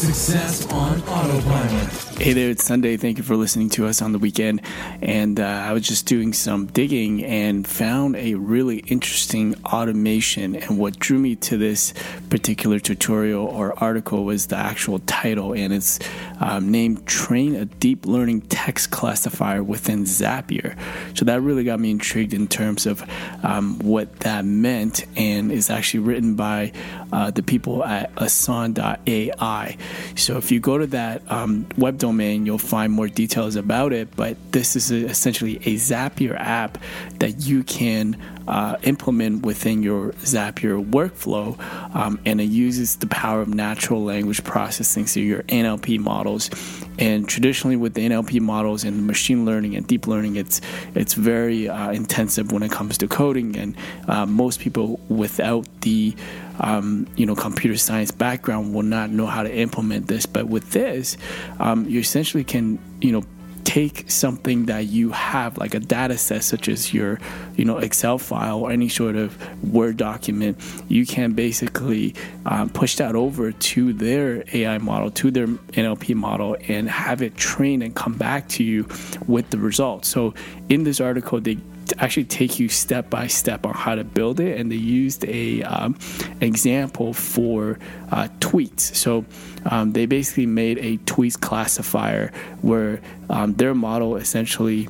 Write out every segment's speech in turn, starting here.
Success on Autopilot. Hey there, it's Sunday. Thank you for listening to us on the weekend. And uh, I was just doing some digging and found a really interesting automation. And what drew me to this particular tutorial or article was the actual title, and it's um, named Train a Deep Learning Text Classifier within Zapier. So that really got me intrigued in terms of um, what that meant, and is actually written by uh, the people at Asan.ai. So if you go to that um, web domain, you'll find more details about it. But this is a, essentially a Zapier app that you can uh, implement within your Zapier workflow, um, and it uses the power of natural language processing, so your NLP models. And traditionally, with the NLP models and machine learning and deep learning, it's it's very uh, intensive when it comes to coding, and uh, most people without the um, you know computer science background will not know how to implement this. But with this, um, you essentially can you know take something that you have like a data set such as your you know excel file or any sort of word document you can basically um, push that over to their ai model to their nlp model and have it train and come back to you with the results so in this article they actually take you step by step on how to build it, and they used a um, example for uh, tweets. So um, they basically made a tweets classifier where um, their model essentially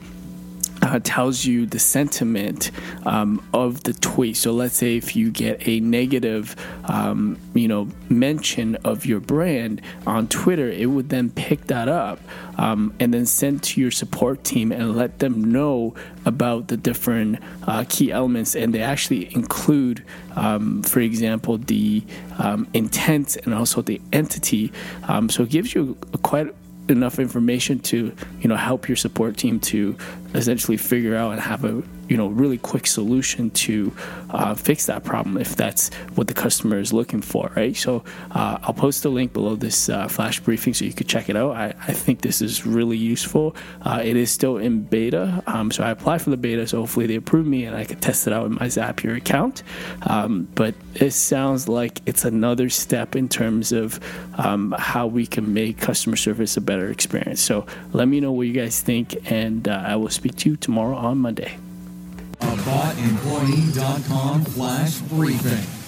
uh, tells you the sentiment um, of the tweet. So let's say if you get a negative, um, you know, mention of your brand on Twitter, it would then pick that up um, and then send to your support team and let them know about the different uh, key elements. And they actually include, um, for example, the um, intent and also the entity. Um, so it gives you a quite enough information to you know help your support team to essentially figure out and have a you know really quick solution to uh, fix that problem if that's what the customer is looking for right? So uh, i'll post a link below this uh, flash briefing so you could check it out. I, I think this is really useful. Uh, it is still in beta um, so i applied for the beta so hopefully they approve me and i can test it out in my zapier account. Um, but it sounds like it's another step in terms of um, how we can make customer service a better experience. So let me know what you guys think and uh, i will speak to you tomorrow on monday AboutEmployee.com flash briefing.